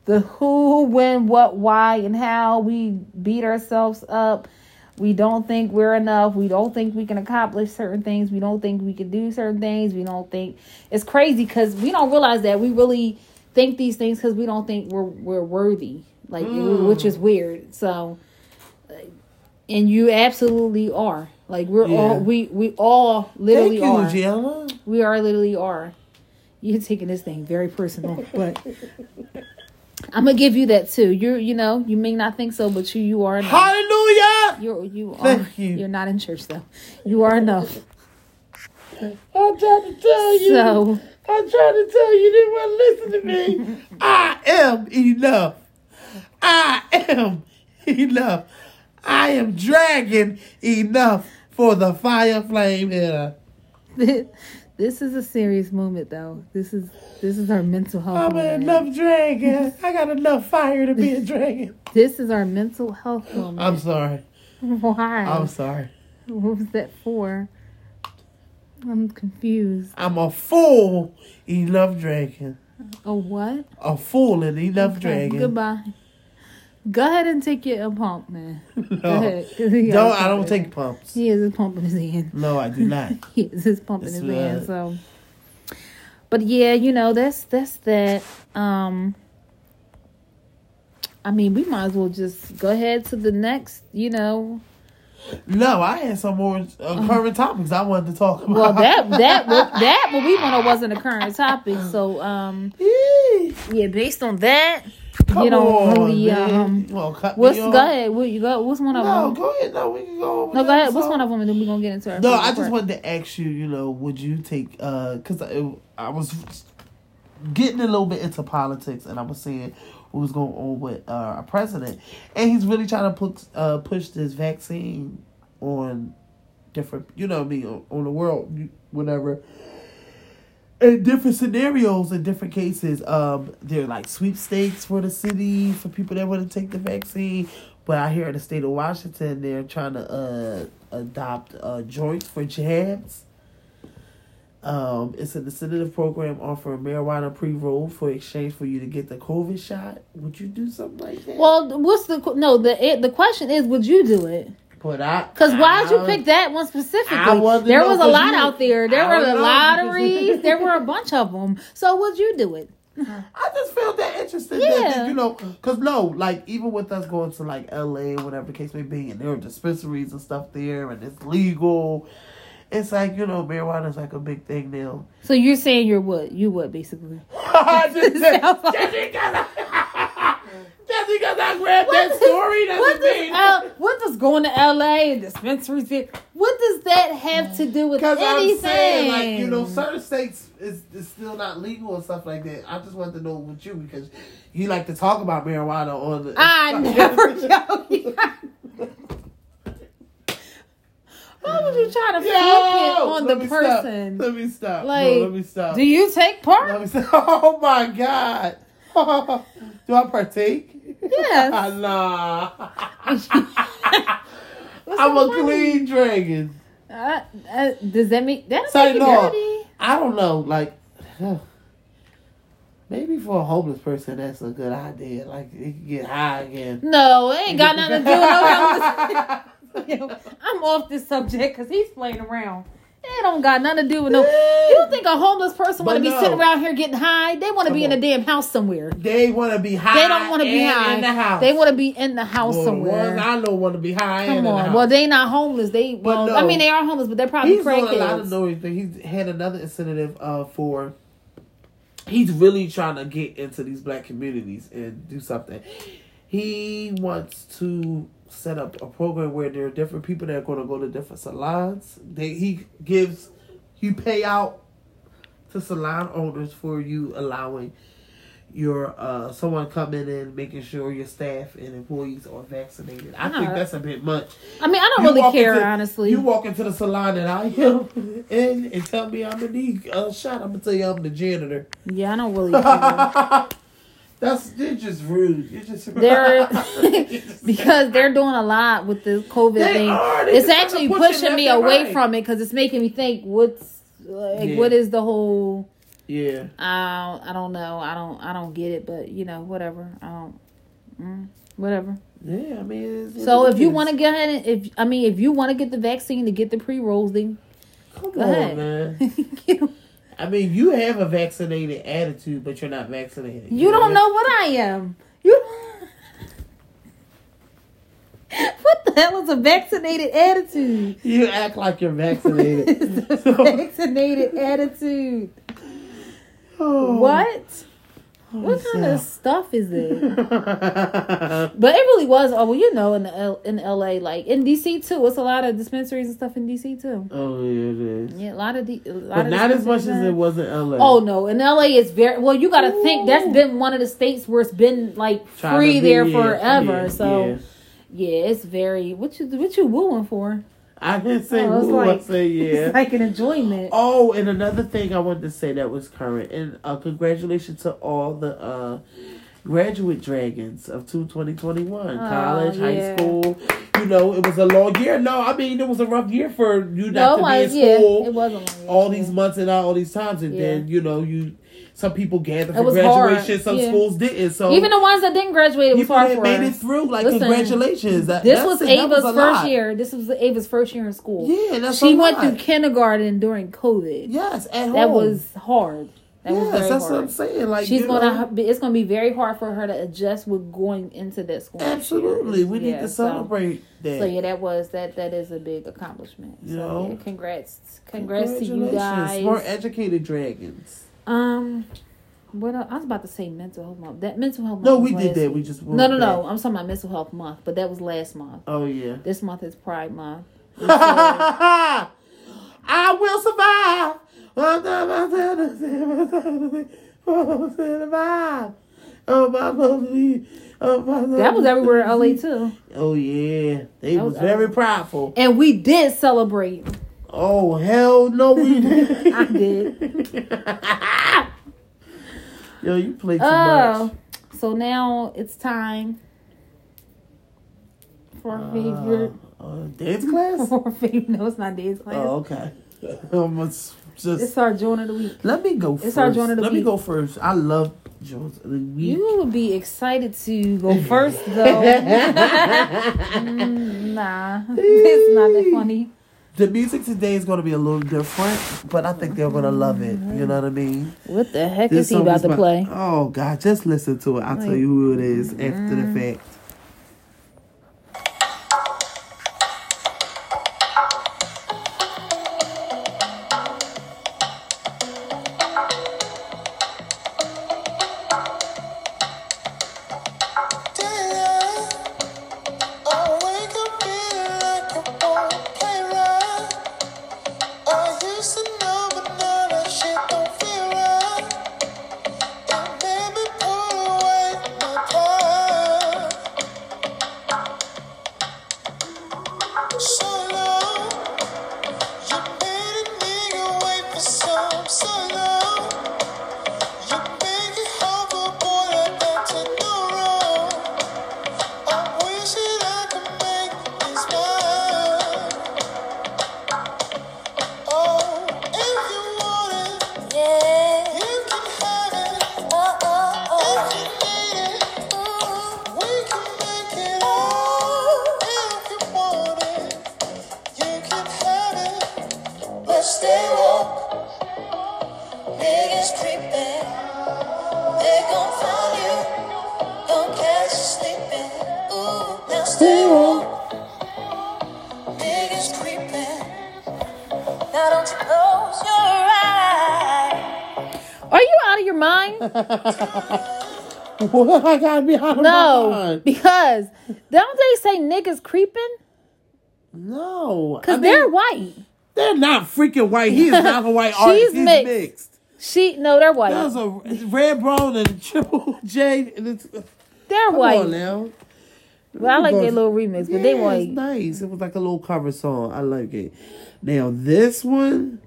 the who, when, what, why, and how. We beat ourselves up. We don't think we're enough. We don't think we can accomplish certain things. We don't think we can do certain things. We don't think it's crazy because we don't realize that we really think these things because we don't think we're we're worthy. Like, Mm. which is weird. So, and you absolutely are. Like we're Yeah. all we we all literally you, are. Gianna. We are literally are. You're taking this thing very personal, but I'm gonna give you that too. You're, you know, you may not think so, but you, you are enough. Hallelujah. You're, you are. Thank you. You're not in church though. You are enough. I'm trying to tell you. So I'm trying to tell you, you didn't want to listen to me. <laughs> I am enough. I am enough. I am dragging enough for the fire flame hitter. <laughs> this is a serious moment though. This is this is our mental health. I'm moment. an enough dragon. I got enough fire to be a dragon. <laughs> This is our mental health moment. I'm sorry. Why? I'm sorry. what was that for? I'm confused. I'm a fool. He enough dragon. A what? A fool and enough Okay, dragon. Goodbye. Go ahead and take your pump, man. <laughs> Go No. ahead. <laughs> 'cause he got Don't a I don't take pumps. He has a pump in his hand. No, I do not. <laughs> He has his pump in That's his hand. So, but yeah, you know that's that's that. Um, I mean, we might as well just go ahead to the next. You know, No, I had some more uh, current topics I wanted to talk about. well that that that what we wanted wasn't a current topic. So, um, yeah, based on that, Come you don't on, man. um. What's off? go ahead? What you got? What's one of No, them? go ahead. No, we can go. Over No, go ahead. What's one of them? And then we gonna get into our. No, I just part. wanted to ask you. You know, would you take? uh Because I, I was getting a little bit into politics, and I was seeing what was going on with uh, our president, and he's really trying to put uh push this vaccine on different. You know, I mean, on, on the world, whatever. In different scenarios, in different cases, um, they're like sweepstakes for the city for people that want to take the vaccine. But I hear in the state of Washington, they're trying to uh, adopt uh, joints for jabs. Um, it's an incentive program offering marijuana pre-roll for exchange for you to get the COVID shot. Would you do something like that? Well, what's the no? The the question is, would you do it? But I Because why did you pick that one I specifically? There was a lot you- out there. There I were don't the know, lotteries. <laughs> there were a bunch of them. So would you do it? I just feel that interested. Yeah. That, you know, because no, like even with us going to like L.A. whatever the case may be, and there are dispensaries and stuff there, and it's legal. It's like you know, marijuana is like a big thing now. So you're saying you would? You would basically? <laughs> just, <laughs> just, Sounds just because I, just because I grabbed that story What doesn't does, mean. L, what does going to L.A. and dispensaries? be- What does that have to do with anything? I'm saying, like, you know, certain states is, is still not legal and stuff like that. I just want to know with you because you like to talk about marijuana on the. I <laughs> never yo. Why would you try to it on the me stop. person? Let me stop. Like, no, let me stop. Do you take part? Let me stop. <laughs> Oh my god. <laughs> Do I partake? Yes. <laughs> nah. What's <laughs> I'm a funny? clean dragon. Uh, uh, does that mean that Say make no. dirty? I don't know. Like, <sighs> maybe for a homeless person, that's a good idea. Like, it can get high again. No, it ain't got nothing to do with no homeless. <laughs> I'm off this subject because he's playing around. It don't got nothing to do with no. You think a homeless person want to be no. sitting around here getting high? They want to be in a damn house somewhere. They want to be high. They don't want to be high. in the house. They want to be in the house Well, somewhere. ones I know want to be high. Come in the on. house. Well, they not homeless. They well, no. I mean, they are homeless, but they're probably he's doing a lot of crackheads. noise. He's had another incentive uh, for. He's really trying to get into these black communities and do something. He wants to set up a program where there are different people that are going to go to different salons. They he gives you pay out to salon owners for you allowing your uh someone coming in making sure your staff and employees are vaccinated. I think Uh, that's a bit much. I mean, I don't You really care, into- honestly. You walk into the salon that I am <laughs> in and tell me I'm in need a shot. I'm gonna tell you I'm the janitor. yeah, I don't really care. <laughs> That's you're just rude. You're just <laughs> they're <laughs> because they're doing a lot with the COVID They thing. are. It's actually kinda pushing pushing me away right. from it because it's making me think what's like Yeah. what is the whole. yeah. I I don't know. I don't I don't get it. But you know whatever. I don't. Mm, whatever. Yeah, I mean. It's, So it's- if you want to get ahead, if I mean, if you want to get the vaccine to get the pre rolls, then come go on, ahead. man. <laughs> you I mean, you have a vaccinated attitude, but you're not vaccinated. you don't know what I am. You. <laughs> What the hell is a vaccinated attitude? You act like you're vaccinated. <laughs> Vaccinated attitude. <laughs> Oh. What? What kind of stuff is it? <laughs> But it really was. Oh well, you know, in the L, in L.A., like in D.C. too, it's a lot of dispensaries and stuff in D.C. too. oh yeah, it is. Yeah, a lot of D, a lot But of not as much as it was in LA. Oh no, in LA it's very well. You got to think that's been one of the states where it's been like Trying free be- there yeah, forever. yeah, so yeah. yeah. it's very what you what you wooing for? I didn't say Oh, it's who. I like- say <laughs> yeah. It's like an enjoyment. Oh, and another thing I wanted to say that was current, and uh, congratulations to all the uh, graduate dragons of two twenty twenty one, Oh, college, high school. You know, it was a long year. No, I mean it was a rough year for you not it to was be in yeah, school it wasn't all these months and all these times, and Yeah. then you know you some people gathered for graduation, hard, some yeah. schools didn't. So Even the ones that didn't graduate, it was hard for made it through. Like Listen, congratulations. That, This was it. Ava's a first lot. year. This was Ava's first year in school. Yeah, that's she went lot. through kindergarten during COVID. Yes, at home. That was hard. That was yes, very that's hard. what I'm saying. Like She's gonna. know, It's gonna be very hard for her to adjust with going into that school. Absolutely, we need Yeah, to so- celebrate that. So yeah, that was that. That is a big accomplishment. You so know? yeah, congrats, congrats to you guys. Smart, educated dragons. Um, what else? I was about to say mental health month. That mental health. Month. No, we did that. week. We just No, no, went no. I'm talking about mental health month, but that was last month. Oh yeah. This month is Pride Month. <laughs> I will survive. survive. Oh my baby. Oh my. That was everywhere in LA too, Oh yeah, they That was, was very prideful. and we did celebrate. Oh hell no, we <laughs> didn't. I did. <laughs> Yo, you play too Oh, much. so now it's time for our favorite. Uh, dance class? <laughs> For our favorite. No, it's not dance class. oh, okay. <laughs> Almost just It's our joint of the week. let me go it's first. our joint of the week. let me go first. I love joints of the week. You would be excited to go <laughs> first, though. Mm, nah, it's not that funny. The music today is going to be a little different, but I think they're going to love it. You know what I mean? What the heck This is he about to play? Oh God, just listen to it. I'll tell you who it is after Mm. the fact. What? <laughs> I gotta be out of my No, mind. because don't they say niggas creeping? No, Because I they're white. they're not freaking white. He is not a white <laughs> artist. She's He's mixed. mixed. She no, they're white. That was a red brown and triple <laughs> J. And it's, they're come white. on now. But I like their little remix, but they Yeah, white. It's nice. It was like a little cover song. I like it. Now this one,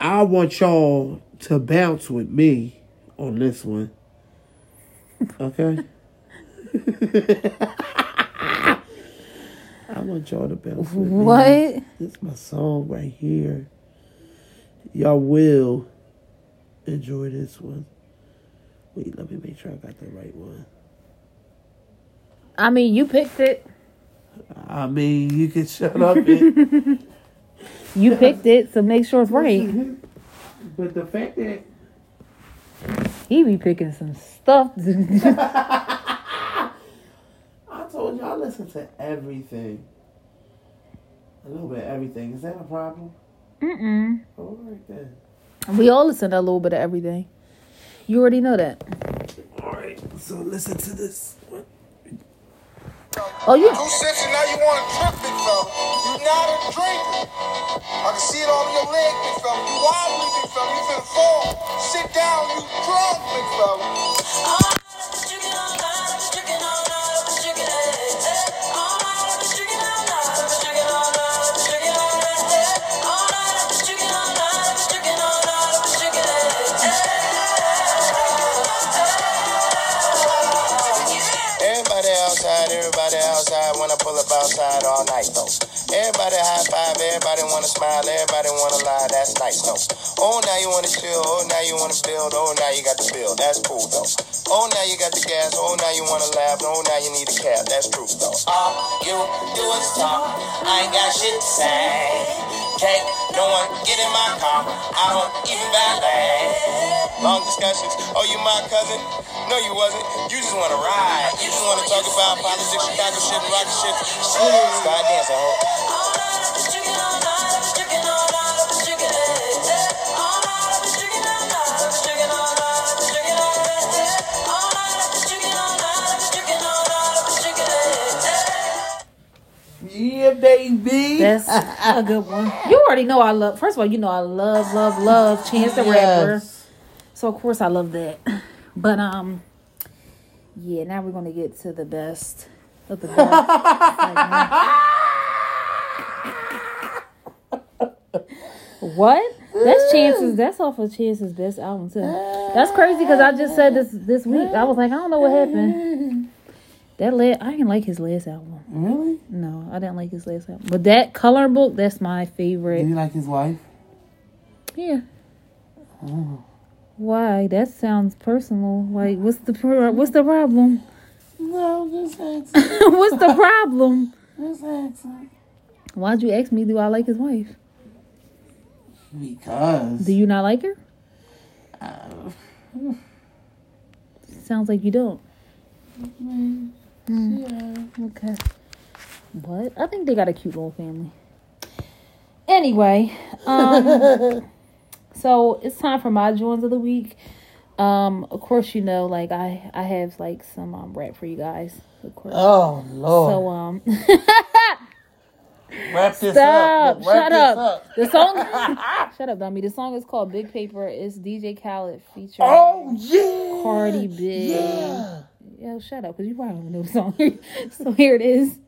I want y'all to bounce with me on this one. Okay. <laughs> I want y'all to bounce with me. What? This is my song right here. Y'all will enjoy this one. Wait, let me make sure I got the right one. I mean, you picked it. I mean, you can shut up. And, <laughs> You picked it, so make sure it's right. but the fact that He be picking some stuff. <laughs> I told you I listen to everything, a little bit of everything. Is that a problem? Mm-mm. All right then. We all listen to a little bit of everything. You already know that. All right. So listen to this. What? Oh, you. Two sips and now you want to trip, big fella. You not a drinker. I can see it all in your leg, big fella. You wobbly, big fella. You finna fall. Sit down, you drunk, big fella. Oh, outside all night though. Everybody high five, everybody wanna smile, everybody wanna lie. That's nice though. Oh, now you wanna chill. Oh, now you wanna build. Oh, now you got the bill. That's cool though. Oh, now you got the gas. Oh, now you wanna laugh. Oh, now you need a cab. That's true though. All you do is talk. I ain't got shit to say. Can't no one get in my car. I don't even valet. Long discussions. Oh, you my cousin? No, you wasn't. You just wanna ride. You just wanna talk about politics, Chicago shit, rock shit. Start dancing, ho. Yeah, baby. That's a good one. You already know I love. First of all, you know I love, love, love Chance the Rapper. Yes. So of course I love that. <laughs> But um, yeah. Now we're gonna get to the best of the best. <laughs> what? That's Chance's. That's off of Chance's best album too. That's crazy because I just said this this week. I was like, I don't know what happened. That last, I didn't like his last album. Really? No, I didn't like his last album. But that color book, that's my favorite. Do you like his wife? Yeah. Why? That sounds personal. Like, what's the pro- what's the problem? No, just asking. <laughs> what's the problem? Just asking. Why'd you ask me? Do I like his wife? Because. Do you not like her? Uh, Sounds like you don't. <laughs> yeah. Okay. What? I think they got a cute little family. Anyway, um, <laughs> so it's time for my joins of the week. Um, of course, you know, like I, I have like some um rap for you guys. Of course. Oh Lord. So um, <laughs> Wrap this stop! up. Wrap Shut this up. The song. <laughs> shut up, dummy. The song is called Big Paper. It's DJ Khaled featuring Oh yeah. Cardi B. Yeah. Yo, shut up, cause you probably don't know the song. so here it is.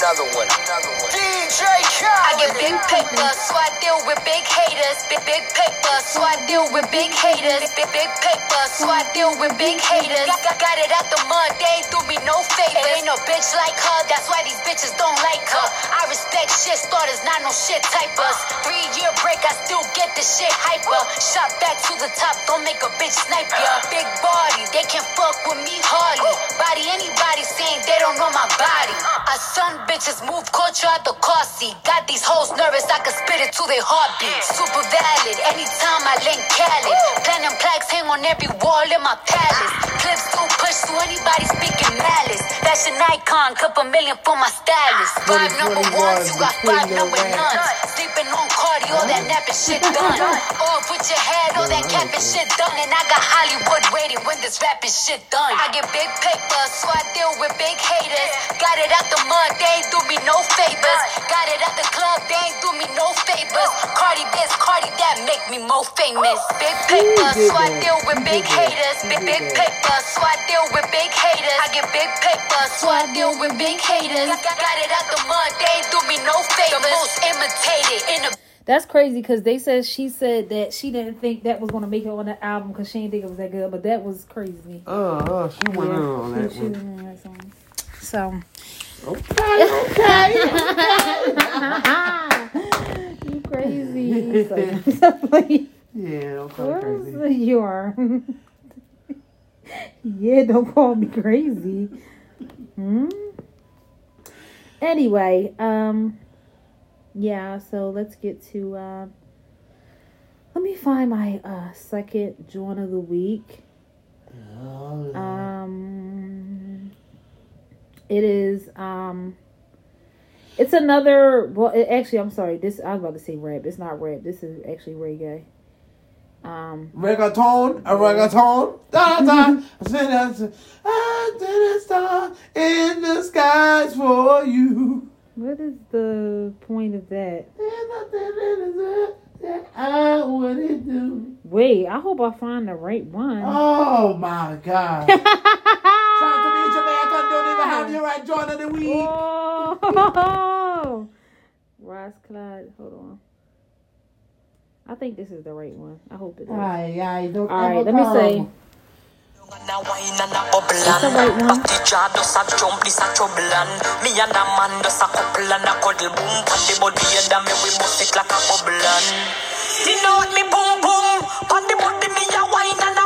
Another one. Another one. I get big paper, so I deal with big haters. Big big paper, so I deal with big haters. Big big paper, so I deal with big haters. Got, got it out the mud, they ain't do me no favors. Ain't no bitch like her, that's why these bitches don't like her. I respect shit starters, not no shit typers. Three year break, I still get the shit hyper. Shot back to the top, don't make a bitch snipe ya. Big body, they can't fuck with me hardly. Body anybody saying they don't know my body. I son bitches move culture at the car seat. Got these hoes nervous, I can spit it to their heartbeat. Super valid, anytime I link Khaled. Platinum plaques hang on every wall in my palace. Clips too push to anybody speaking malice. Fashion icon, couple million for my stylist. Five number ones, you got five number nuns. Sleeping on Cardi, all that napping shit done. Off with your head, all that capping shit done. And I got Hollywood waiting when this rapping shit done. I get big paper, so I deal with big haters. Got it out the mud, they ain't do me no favors. Got it at the club, they ain't do me no favors. Cardi this, Cardi that, make me more famous. Big paper, so I deal with big haters. Big big paper, so I deal with big haters. I get big paper, so I deal with big haters. Got, got it out the mud, they ain't do me no favors. The most imitated in the That's crazy because they said she said that she didn't think that was gonna make it on the album because she didn't think it was that good. But that was crazy. Uh, uh, she went in on that She- she one. was on that song. So Okay, okay. <laughs> you crazy. <laughs> Yeah, don't call me crazy. You are. <laughs> yeah, don't call me crazy. Hmm? Anyway, um yeah, so let's get to uh let me find my uh second joint of the week. Oh, Um it is um it's another well it, actually I'm sorry, this I was about to say rap. It's not rap. This is actually reggae. Um Reggaeton, a reggaeton, da <laughs> da. I did a star in the skies for you. what is the point of that? There's nothing in this that I wouldn't do. Wait, I hope I find the right one. Oh my God! <laughs> Trying to be Jamaican, don't even have your right joint of the week. Oh, <laughs> Ross Clyde. Hold on. I think this is the right one. I hope it is. Aye, aye, don't All right, let me say. That's the right one. Party jar does a jump, this a trouble Me and a man does a couple and a cuddle boom Pan the body and a we bust it like a bubble You know what me boom boom Pan the body me a wine and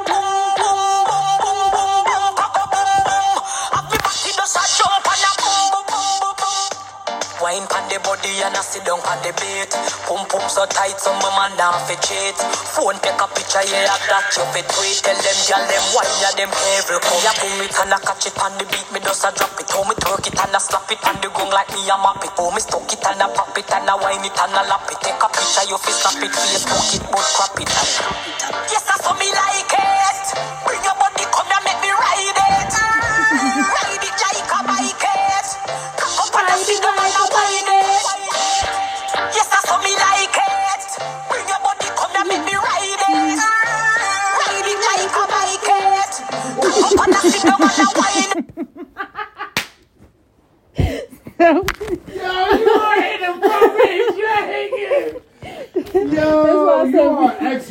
the body and a sit down on the beat. Pum pum so tight, so my man down fi cheat. Phone take a picture, yeah, I got you fi tweet. Tell them, girl, them wine, yeah, them careful. Come ya boom it and a catch it on the beat. Me just a drop it, how me twerk it and a slap it on the gong like me a map it. Oh, me stuck it and a pop it and a wine it and a lap it. Take a picture, you fi snap it, Facebook it, but crap it. Yes, that's what me like it.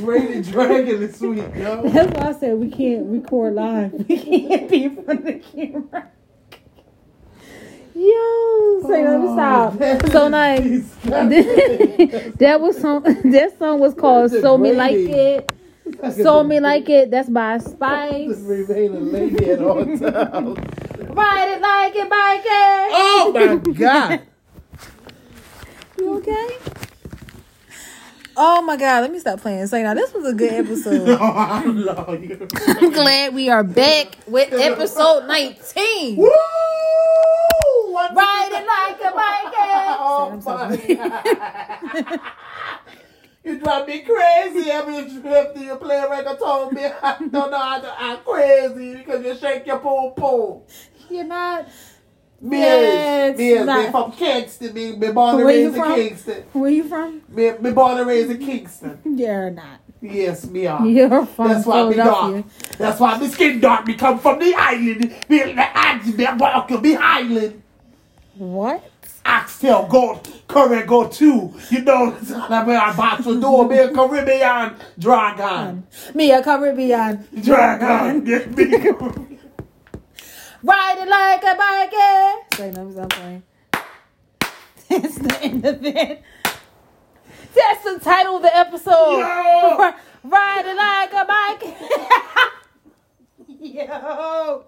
X-rated dragon this week, yo. <laughs> That's why I said we can't record live. We can't be in front of the camera. Yo, say let me oh, stop. So nice. <laughs> <laughs> that was some. That song was called That's "So Me Like. It." So Me Like It. That's by Spice. Just remain a lady at all times. Ride it like it, bike it. Oh my god. You okay? Oh my god, let me stop playing. Say now, this was a good episode. <laughs> Oh, I love you. I'm glad we are back with episode <laughs> 19. Woo! What Ride it like a bike. <laughs> Oh my You drive me crazy every trip you play reggaeton. Me, I don't know how to act crazy because you shake your pom pom. You're not. Me, Yes, me, me from Kingston. Me, me born and Where you raised in from? Kingston. Where you from? Me, me born and raised in Kingston. You're not. Yes, me are. You're from That's why me dark. That's why me skin dark. Me come from the island. Me the axe, me the island. What? Oxtail goat, curry go too. You know, <laughs> I'm about to do me a Caribbean dragon. Me a Caribbean. Dragon. <laughs> Get <laughs> me. Caribbean. Ride it like a bike. Say no, I'm playing. <laughs> That's the end of it. That's the title of the episode. <laughs> Ride it like a bike. <laughs> Yo.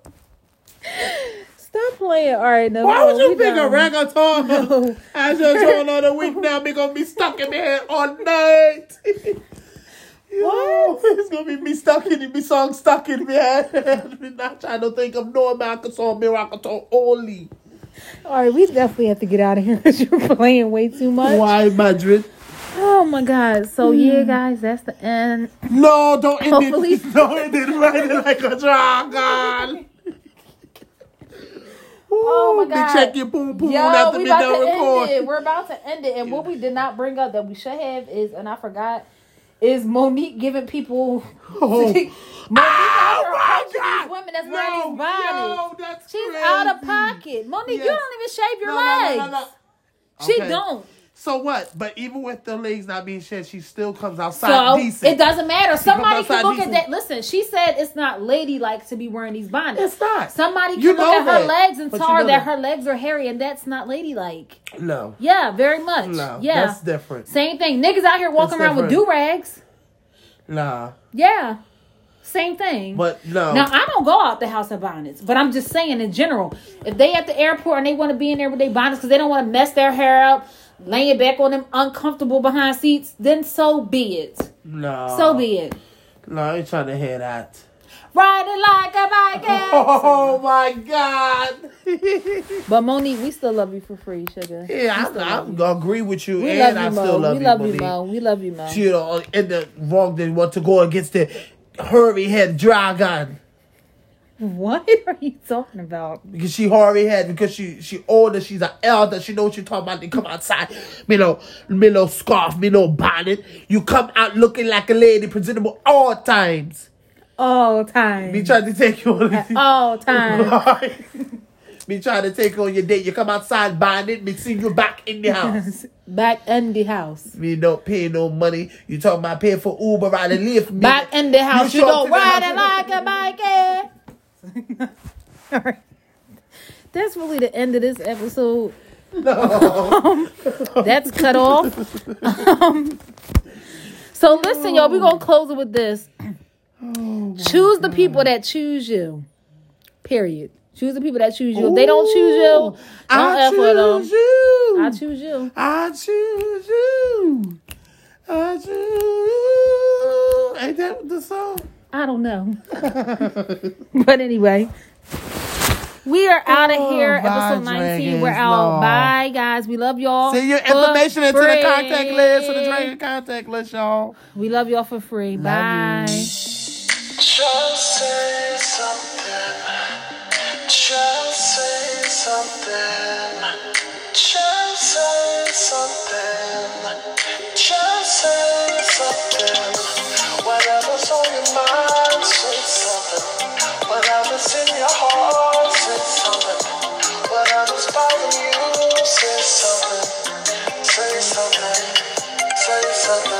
Stop playing. All right, no. Why would you pick a done. reggaeton No. as your show another week now? Me gonna be stuck in my head all night. What? It's gonna be me stuck in me song stuck in my head. me <laughs> not trying to think of no American song, Miracle only. All right, we definitely have to get out of here <laughs> because you're playing way too much. Why Madrid? Oh my god. So hmm. yeah, guys, that's the end. No, don't end Hopefully- it. <laughs> Don't end it right like a dragon. Oh my God. Me check your boom boom Yo, after we me about to record. end it. We're about to end it. And what we did not bring up that we should have is, and I forgot, is Mo'Nique giving people. Oh. <laughs> Mo'Nique Oh out my God. these women that's Yo, wearing these bonnets. that's She's crazy. out of pocket. Mo'Nique, you don't even shave your No, no, legs. no, no, no. She don't. So what? But even with the legs not being shed, she still comes outside So decent. it doesn't matter. Somebody can look decent. at that. Listen, she said it's not ladylike to be wearing these bonnets. It's not. Somebody can You look at her legs and But tell her that that. her legs are hairy, and that's not ladylike. No. Yeah, very much. No. yeah, That's different. same thing. Niggas out here walking That's around with do rags. Nah, Yeah, same thing. but no. Now I don't go out the house in bonnets, but I'm just saying in general, if they at the airport and they want to be in there with their bonnets because they don't want to mess their hair up, laying back on them uncomfortable behind seats, then so be it. no. So be it. No, I ain't trying to hear that. Riding like a bike. <laughs> Oh my God. <laughs> But Mo'Nique, we still love you for free, sugar. yeah, We I, love I you. agree with you, We and love I you, still Mo. love we you, love you, Mo'Nique. Mo. We love you, Mo. You uh, know, in the wrong they want to go against the hurry head dragon What <laughs> are you talking about? because she hurry head because she she older, she's an elder, she know what you're talking about. They come outside, me no, me no scarf, me no bonnet. You come out looking like a lady, presentable all times. All times. Me trying to take you on. <laughs> All times. me trying to take you on your date. You come outside bonnet, me see you back in the house. <laughs> Back in the house. Me don't pay no money. You talking about paying for Uber ride and Lyft. Me, Back in the house. You, up don't ride it like a bike. <laughs> All right. That's really the end of this episode. No. <laughs> that's cut off. Um, so listen, y'all, we're gonna close it with this. choose the people that choose you. Period. Choose the people that choose you. If they don't choose you, don't I F with them. choose you. I choose you. I choose you. I choose you. Ain't that the song? I don't know. <laughs> but anyway, we are out of Oh, here. bye, Episode 19. We're out. Lord. Bye, guys. We love y'all. Send your information into the contact list. To the Dragon contact list, y'all. We love y'all for free. Bye. Just say something. Just say something. Just say something. Say something. Say something. Say something.